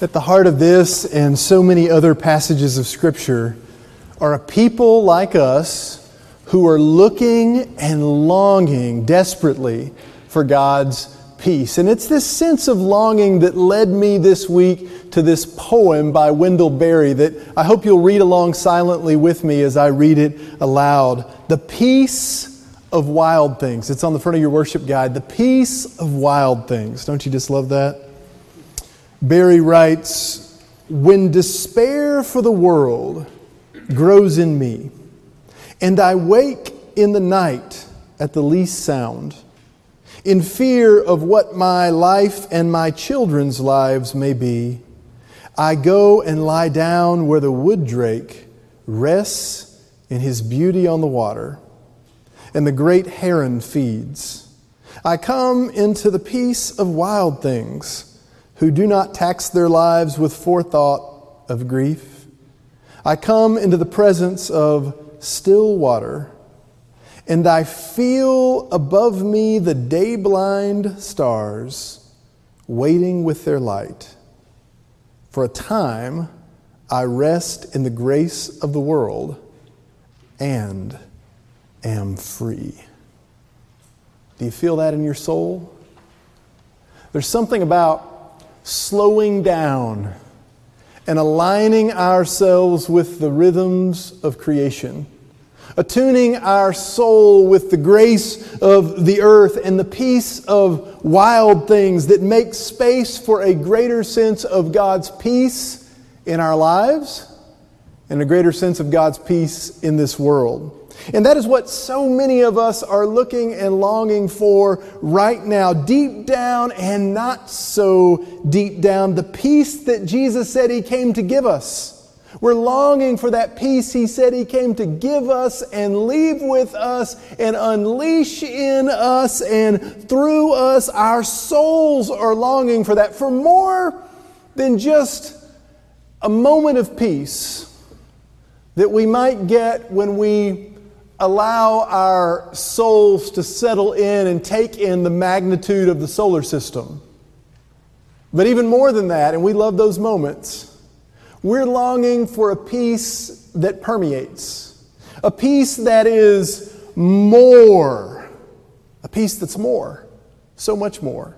At the heart of this and so many other passages of Scripture are a people like us who are looking and longing desperately for God's peace. And it's this sense of longing that led me this week to this poem by Wendell Berry that I hope you'll read along silently with me as I read it aloud. The Peace of Wild Things. It's on the front of your worship guide. The Peace of Wild Things. Don't you just love that? Berry writes When despair for the world grows in me, and I wake in the night at the least sound, in fear of what my life and my children's lives may be, I go and lie down where the wood drake rests in his beauty on the water, and the great heron feeds. I come into the peace of wild things who do not tax their lives with forethought of grief. I come into the presence of still water, and I feel above me the day blind stars waiting with their light. For a time, I rest in the grace of the world and am free. Do you feel that in your soul? There's something about slowing down and aligning ourselves with the rhythms of creation, attuning our soul with the grace of the earth and the peace of wild things that make space for a greater sense of God's peace in our lives and a greater sense of God's peace in this world. And that is what so many of us are looking and longing for right now, deep down and not so deep down, the peace that Jesus said He came to give us. We're longing for that peace He said He came to give us and leave with us and unleash in us and through us. Our souls are longing for that, for more than just a moment of peace that we might get when we allow our souls to settle in and take in the magnitude of the solar system. But even more than that, and we love those moments, we're longing for a peace that permeates, a peace that is more, a peace that's more, so much more.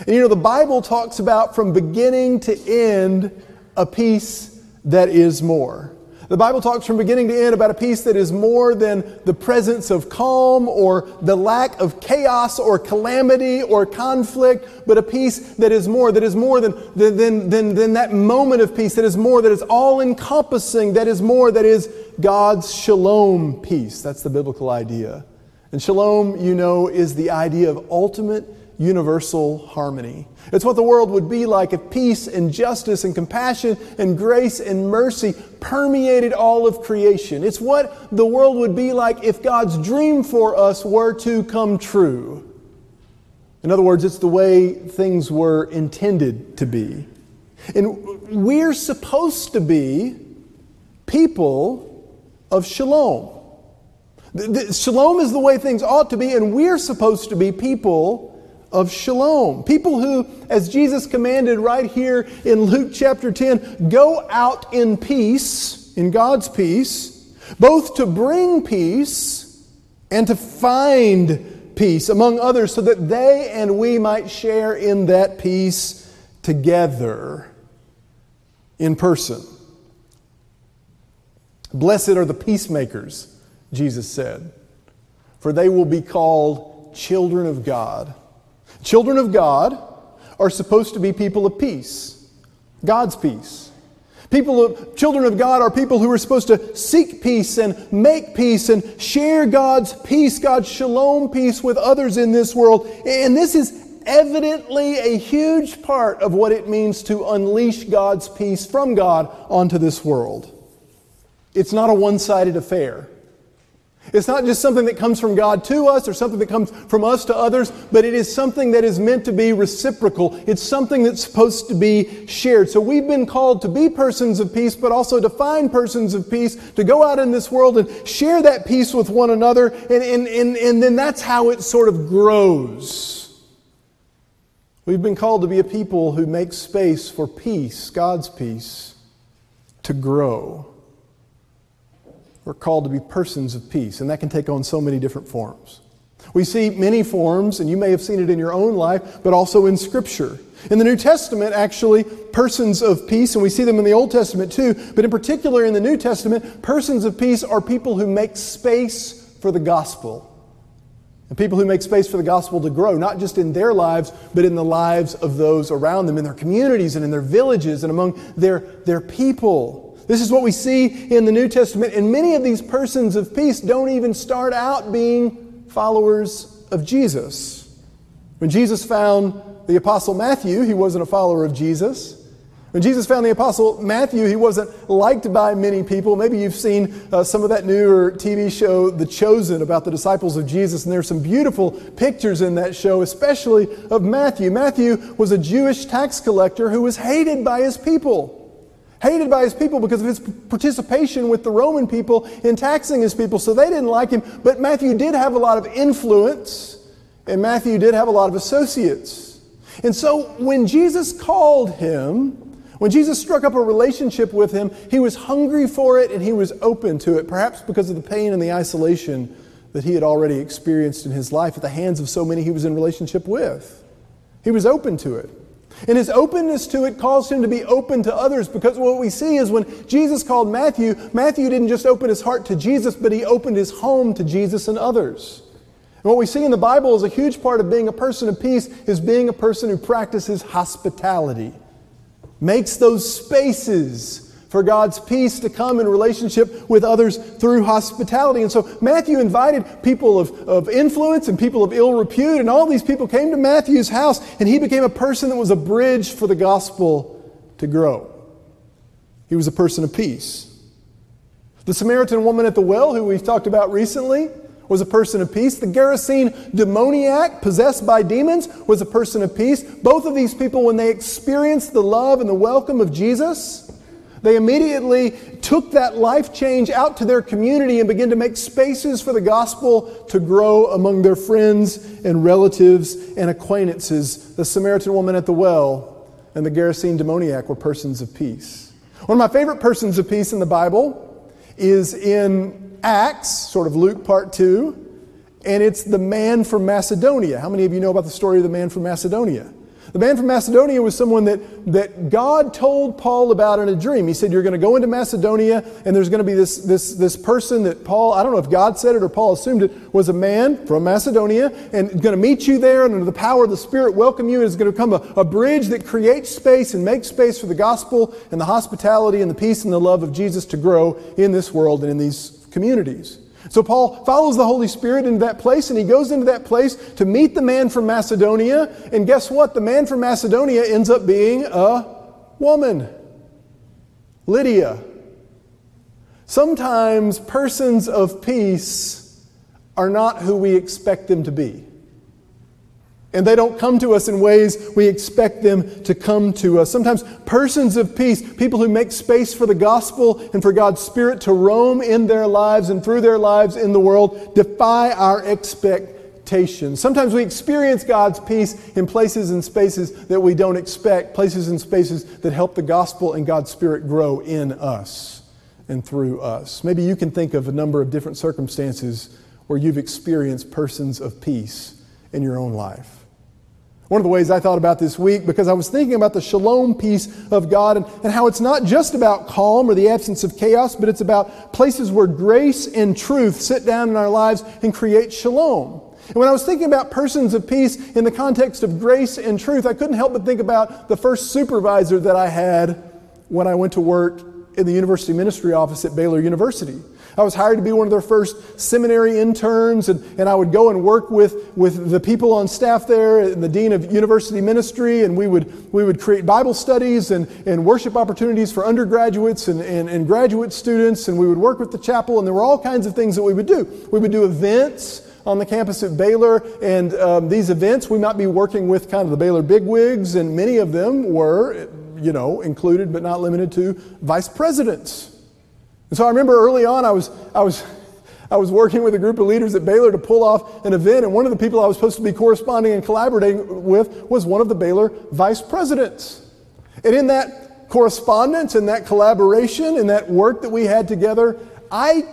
And you know, the Bible talks about from beginning to end a peace that is more. The Bible talks from beginning to end about a peace that is more than the presence of calm or the lack of chaos or calamity or conflict, but a peace that is more, that is more than, than, than, than that moment of peace, that is more, that is all encompassing, that is more, that is God's shalom peace. That's the biblical idea. And shalom, you know, is the idea of ultimate universal harmony. It's what the world would be like if peace and justice and compassion and grace and mercy permeated all of creation. It's what the world would be like if God's dream for us were to come true. In other words, it's the way things were intended to be. And we're supposed to be people of shalom. Shalom is the way things ought to be, and we're supposed to be people of shalom. People who, as Jesus commanded right here in Luke chapter 10, go out in peace, in God's peace, both to bring peace and to find peace among others, so that they and we might share in that peace together in person. Blessed are the peacemakers, Jesus said, for they will be called children of God. Children of God are supposed to be people of peace, God's peace. People of, children of God are people who are supposed to seek peace and make peace and share God's peace, God's shalom peace with others in this world. And this is evidently a huge part of what it means to unleash God's peace from God onto this world. It's not a one sided affair. It's not just something that comes from God to us or something that comes from us to others, but it is something that is meant to be reciprocal. It's something that's supposed to be shared. So we've been called to be persons of peace, but also to find persons of peace, to go out in this world and share that peace with one another, and, and, and, and then that's how it sort of grows. We've been called to be a people who make space for peace, God's peace, to grow. We're called to be persons of peace, and that can take on so many different forms. We see many forms, and you may have seen it in your own life, but also in Scripture. In the New Testament, actually, persons of peace, and we see them in the Old Testament too, but in particular in the New Testament, persons of peace are people who make space for the gospel. And people who make space for the gospel to grow, not just in their lives, but in the lives of those around them, in their communities and in their villages and among their, their people. This is what we see in the New Testament. And many of these persons of peace don't even start out being followers of Jesus. When Jesus found the Apostle Matthew, he wasn't a follower of Jesus. When Jesus found the Apostle Matthew, he wasn't liked by many people. Maybe you've seen uh, some of that newer TV show, The Chosen, about the disciples of Jesus, and there's some beautiful pictures in that show, especially of Matthew. Matthew was a Jewish tax collector who was hated by his people. Hated by his people because of his participation with the Roman people in taxing his people, so they didn't like him. But Matthew did have a lot of influence, and Matthew did have a lot of associates. And so when Jesus called him, when Jesus struck up a relationship with him, he was hungry for it and he was open to it, perhaps because of the pain and the isolation that he had already experienced in his life at the hands of so many he was in relationship with. He was open to it. And his openness to it caused him to be open to others because what we see is when Jesus called Matthew, Matthew didn't just open his heart to Jesus, but he opened his home to Jesus and others. And what we see in the Bible is a huge part of being a person of peace is being a person who practices hospitality makes those spaces for God's peace to come in relationship with others through hospitality. And so Matthew invited people of, of influence and people of ill repute, and all these people came to Matthew's house, and he became a person that was a bridge for the gospel to grow. He was a person of peace. The Samaritan woman at the well, who we've talked about recently, was a person of peace. The Gerasene demoniac, possessed by demons, was a person of peace. Both of these people, when they experienced the love and the welcome of Jesus, they immediately took that life change out to their community and began to make spaces for the gospel to grow among their friends and relatives and acquaintances. The Samaritan woman at the well and the Gerasene demoniac were persons of peace. One of my favorite persons of peace in the Bible is in Acts, sort of Luke part two, and it's the man from Macedonia. How many of you know about the story of the man from Macedonia? The man from Macedonia was someone that, that God told Paul about in a dream. He said, You're going to go into Macedonia, and there's going to be this, this, this person that Paul, I don't know if God said it or Paul assumed it, was a man from Macedonia, and going to meet you there, and under the power of the Spirit, welcome you. And is going to become a, a bridge that creates space and makes space for the gospel and the hospitality and the peace and the love of Jesus to grow in this world and in these communities. So Paul follows the Holy Spirit into that place and he goes into that place to meet the man from Macedonia. And guess what? The man from Macedonia ends up being a woman Lydia. Sometimes persons of peace are not who we expect them to be. And they don't come to us in ways we expect them to come to us. Sometimes persons of peace, people who make space for the gospel and for God's Spirit to roam in their lives and through their lives in the world, defy our expectations. Sometimes we experience God's peace in places and spaces that we don't expect, places and spaces that help the gospel and God's Spirit grow in us and through us. Maybe you can think of a number of different circumstances where you've experienced persons of peace in your own life. One of the ways I thought about this week, because I was thinking about the shalom peace of God and, and how it's not just about calm or the absence of chaos, but it's about places where grace and truth sit down in our lives and create shalom. And when I was thinking about persons of peace in the context of grace and truth, I couldn't help but think about the first supervisor that I had when I went to work in the university ministry office at Baylor University. I was hired to be one of their first seminary interns, and, and I would go and work with, with the people on staff there and the dean of university ministry, and we would, we would create Bible studies and, and worship opportunities for undergraduates and, and, and graduate students, and we would work with the chapel, and there were all kinds of things that we would do. We would do events on the campus at Baylor, and um, these events we might be working with kind of the Baylor bigwigs, and many of them were, you know, included but not limited to vice presidents and so I remember early on, I was, I was, I was working with a group of leaders at Baylor to pull off an event, and one of the people I was supposed to be corresponding and collaborating with was one of the Baylor vice presidents. And in that correspondence and that collaboration and that work that we had together, I,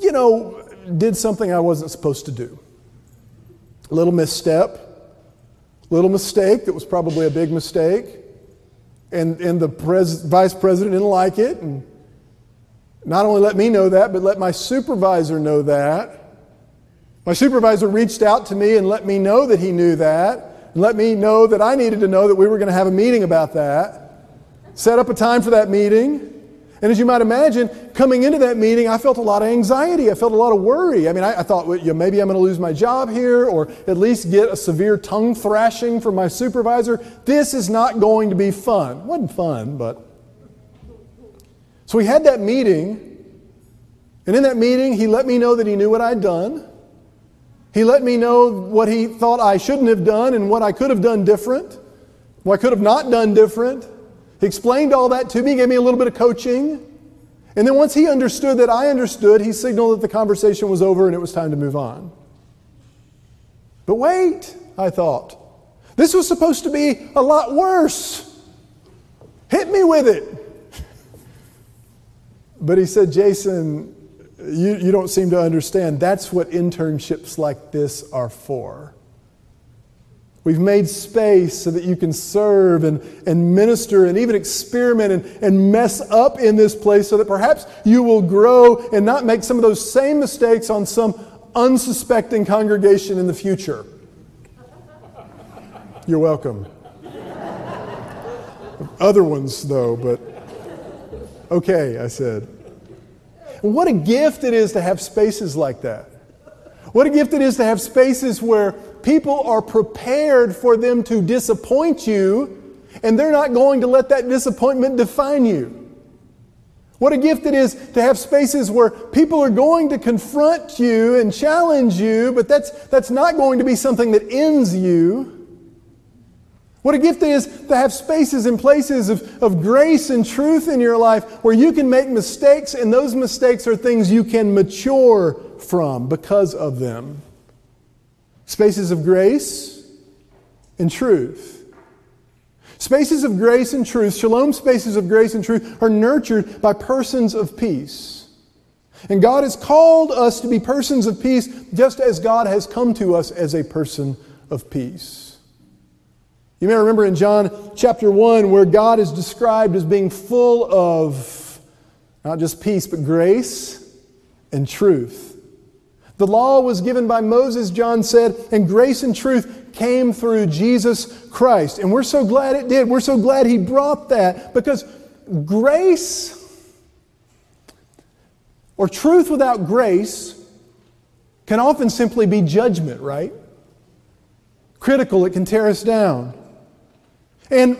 you know, did something I wasn't supposed to do. A little misstep, little mistake that was probably a big mistake. And, and the pres- vice president didn't like it. And not only let me know that, but let my supervisor know that. My supervisor reached out to me and let me know that he knew that, and let me know that I needed to know that we were going to have a meeting about that. Set up a time for that meeting. And as you might imagine, coming into that meeting, I felt a lot of anxiety. I felt a lot of worry. I mean, I, I thought, well, maybe I'm going to lose my job here or at least get a severe tongue thrashing from my supervisor. This is not going to be fun. It wasn't fun, but so we had that meeting, and in that meeting, he let me know that he knew what I'd done. He let me know what he thought I shouldn't have done and what I could have done different, what I could have not done different. He explained all that to me, gave me a little bit of coaching. And then once he understood that I understood, he signaled that the conversation was over and it was time to move on. But wait, I thought. This was supposed to be a lot worse. Hit me with it. But he said, Jason, you, you don't seem to understand. That's what internships like this are for. We've made space so that you can serve and, and minister and even experiment and, and mess up in this place so that perhaps you will grow and not make some of those same mistakes on some unsuspecting congregation in the future. You're welcome. Other ones, though, but Okay, I said. What a gift it is to have spaces like that. What a gift it is to have spaces where people are prepared for them to disappoint you, and they're not going to let that disappointment define you. What a gift it is to have spaces where people are going to confront you and challenge you, but that's, that's not going to be something that ends you. What a gift it is to have spaces and places of, of grace and truth in your life where you can make mistakes, and those mistakes are things you can mature from because of them. Spaces of grace and truth. Spaces of grace and truth, shalom spaces of grace and truth, are nurtured by persons of peace. And God has called us to be persons of peace just as God has come to us as a person of peace. You may remember in John chapter 1 where God is described as being full of not just peace, but grace and truth. The law was given by Moses, John said, and grace and truth came through Jesus Christ. And we're so glad it did. We're so glad He brought that because grace or truth without grace can often simply be judgment, right? Critical, it can tear us down. And,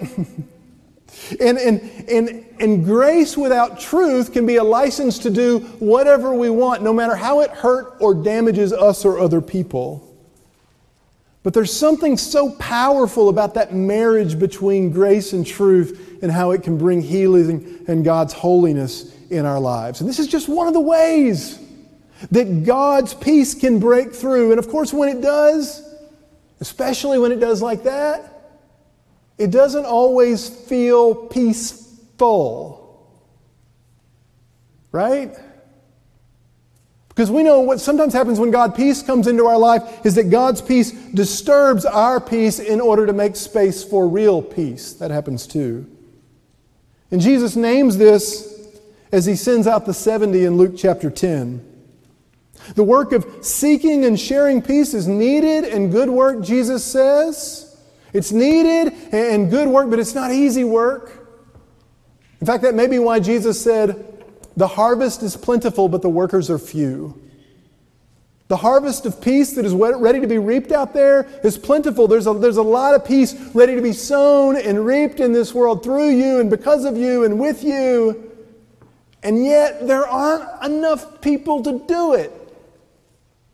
and, and, and, and grace without truth can be a license to do whatever we want, no matter how it hurt or damages us or other people. But there's something so powerful about that marriage between grace and truth and how it can bring healing and God's holiness in our lives. And this is just one of the ways that God's peace can break through. And of course, when it does, especially when it does like that, it doesn't always feel peaceful. Right? Because we know what sometimes happens when God peace comes into our life is that God's peace disturbs our peace in order to make space for real peace. That happens too. And Jesus names this as he sends out the 70 in Luke chapter 10. The work of seeking and sharing peace is needed and good work, Jesus says. It's needed and good work, but it's not easy work. In fact, that may be why Jesus said, The harvest is plentiful, but the workers are few. The harvest of peace that is ready to be reaped out there is plentiful. There's a, there's a lot of peace ready to be sown and reaped in this world through you and because of you and with you. And yet, there aren't enough people to do it.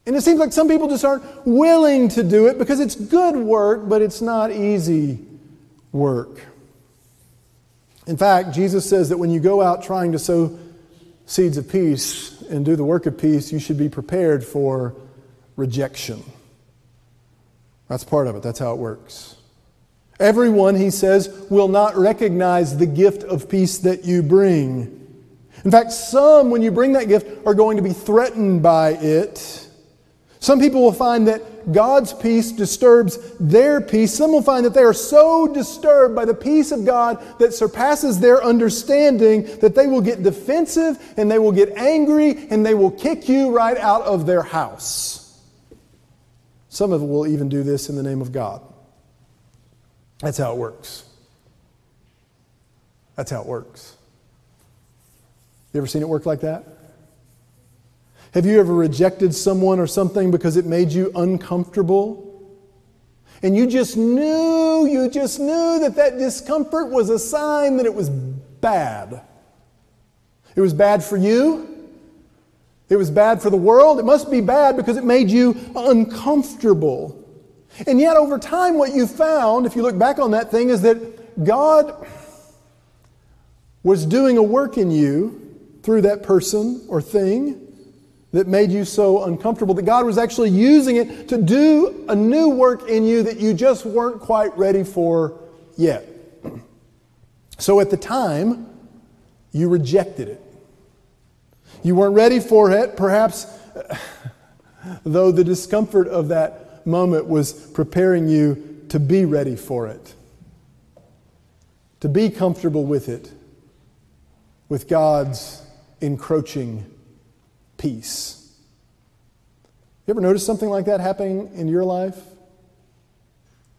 And it seems like some people just aren't willing to do it because it's good work, but it's not easy work. In fact, Jesus says that when you go out trying to sow seeds of peace and do the work of peace, you should be prepared for rejection. That's part of it, that's how it works. Everyone, he says, will not recognize the gift of peace that you bring. In fact, some, when you bring that gift, are going to be threatened by it. Some people will find that God's peace disturbs their peace. Some will find that they are so disturbed by the peace of God that surpasses their understanding that they will get defensive and they will get angry and they will kick you right out of their house. Some of them will even do this in the name of God. That's how it works. That's how it works. You ever seen it work like that? Have you ever rejected someone or something because it made you uncomfortable? And you just knew, you just knew that that discomfort was a sign that it was bad. It was bad for you. It was bad for the world. It must be bad because it made you uncomfortable. And yet, over time, what you found, if you look back on that thing, is that God was doing a work in you through that person or thing that made you so uncomfortable, that God was actually using it to do a new work in you that you just weren't quite ready for yet. So at the time, you rejected it. You weren't ready for it, perhaps, though the discomfort of that moment was preparing you to be ready for it, to be comfortable with it, with God's encroaching peace. You ever notice something like that happening in your life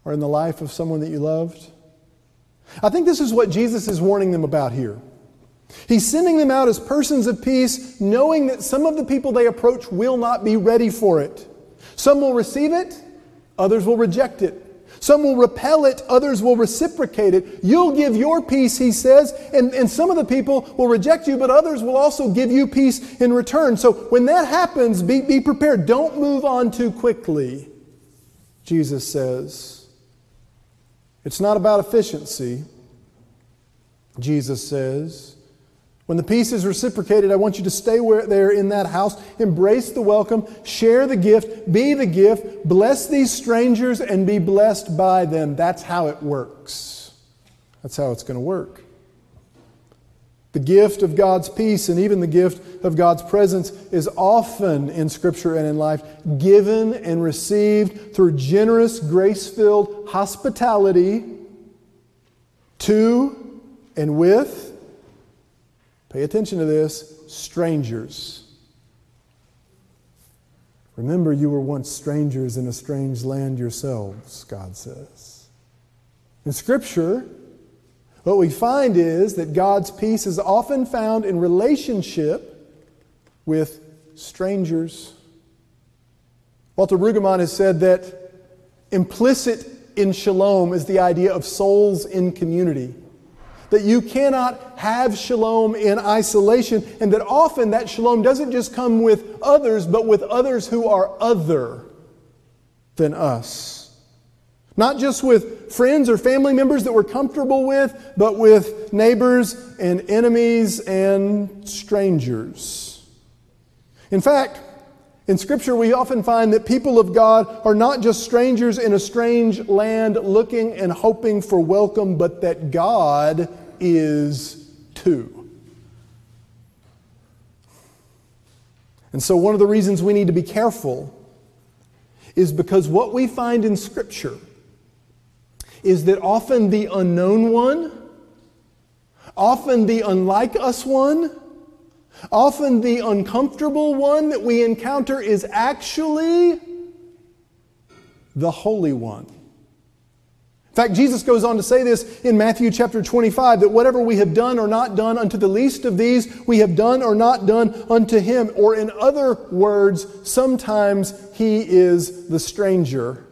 or in the life of someone that you loved? I think this is what Jesus is warning them about here. He's sending them out as persons of peace, knowing that some of the people they approach will not be ready for it. Some will receive it, others will reject it. Some will repel it, others will reciprocate it. You'll give your peace, he says, and, and some of the people will reject you, but others will also give you peace in return. So when that happens, be, be prepared. Don't move on too quickly, Jesus says. It's not about efficiency, Jesus says. When the peace is reciprocated, I want you to stay where, there in that house, embrace the welcome, share the gift, be the gift, bless these strangers, and be blessed by them. That's how it works. That's how it's going to work. The gift of God's peace and even the gift of God's presence is often in Scripture and in life given and received through generous, grace filled hospitality to and with Pay attention to this strangers. Remember, you were once strangers in a strange land yourselves, God says. In Scripture, what we find is that God's peace is often found in relationship with strangers. Walter Brueggemann has said that implicit in shalom is the idea of souls in community that you cannot have shalom in isolation, and that often that shalom doesn't just come with others, but with others who are other than us. Not just with friends or family members that we're comfortable with, but with neighbors and enemies and strangers. In fact, in Scripture, we often find that people of God are not just strangers in a strange land looking and hoping for welcome, but that God is too. And so, one of the reasons we need to be careful is because what we find in Scripture is that often the unknown one, often the unlike us one, often the uncomfortable one that we encounter is actually the Holy One. In fact, Jesus goes on to say this in Matthew chapter 25 that whatever we have done or not done unto the least of these, we have done or not done unto him. Or in other words, sometimes he is the stranger.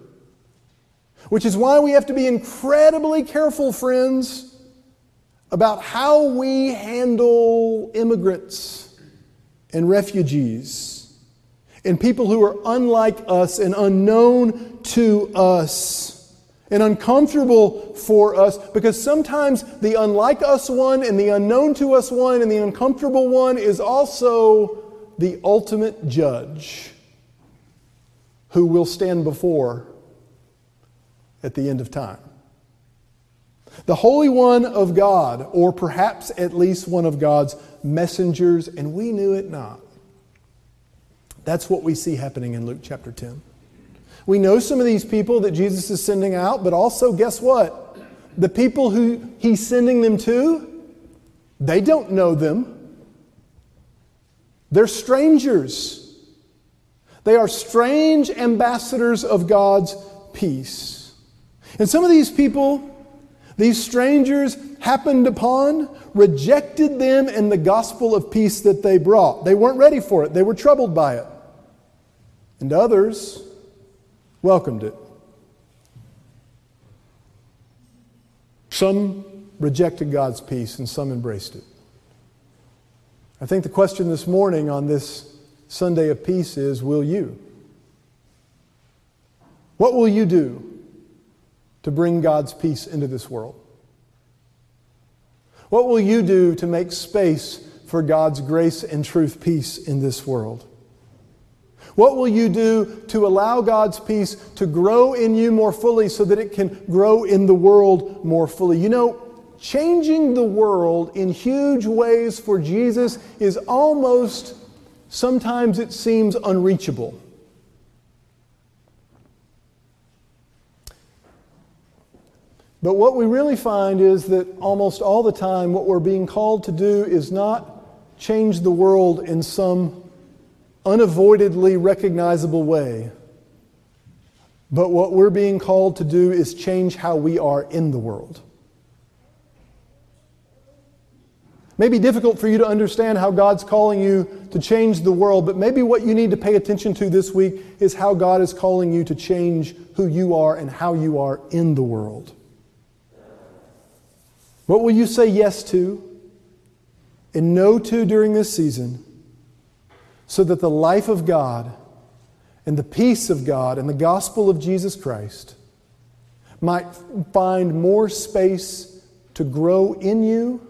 Which is why we have to be incredibly careful, friends, about how we handle immigrants and refugees and people who are unlike us and unknown to us and uncomfortable for us because sometimes the unlike us one and the unknown to us one and the uncomfortable one is also the ultimate judge who will stand before at the end of time. The Holy One of God, or perhaps at least one of God's messengers, and we knew it not. That's what we see happening in Luke chapter 10. We know some of these people that Jesus is sending out, but also, guess what? The people who he's sending them to, they don't know them. They're strangers. They are strange ambassadors of God's peace. And some of these people, these strangers happened upon, rejected them and the gospel of peace that they brought. They weren't ready for it, they were troubled by it. And others, welcomed it. Some rejected God's peace and some embraced it. I think the question this morning on this Sunday of peace is Will you? What will you do to bring God's peace into this world? What will you do to make space for God's grace and truth peace in this world? What will you do to allow God's peace to grow in you more fully so that it can grow in the world more fully? You know, changing the world in huge ways for Jesus is almost, sometimes it seems unreachable. But what we really find is that almost all the time, what we're being called to do is not change the world in some unavoidably recognizable way. But what we're being called to do is change how we are in the world. May be difficult for you to understand how God's calling you to change the world, but maybe what you need to pay attention to this week is how God is calling you to change who you are and how you are in the world. What will you say yes to and no to during this season? So that the life of God and the peace of God and the gospel of Jesus Christ might find more space to grow in you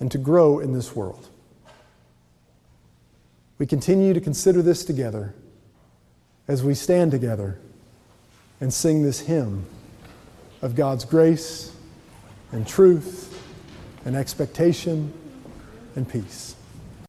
and to grow in this world. We continue to consider this together as we stand together and sing this hymn of God's grace and truth and expectation and peace.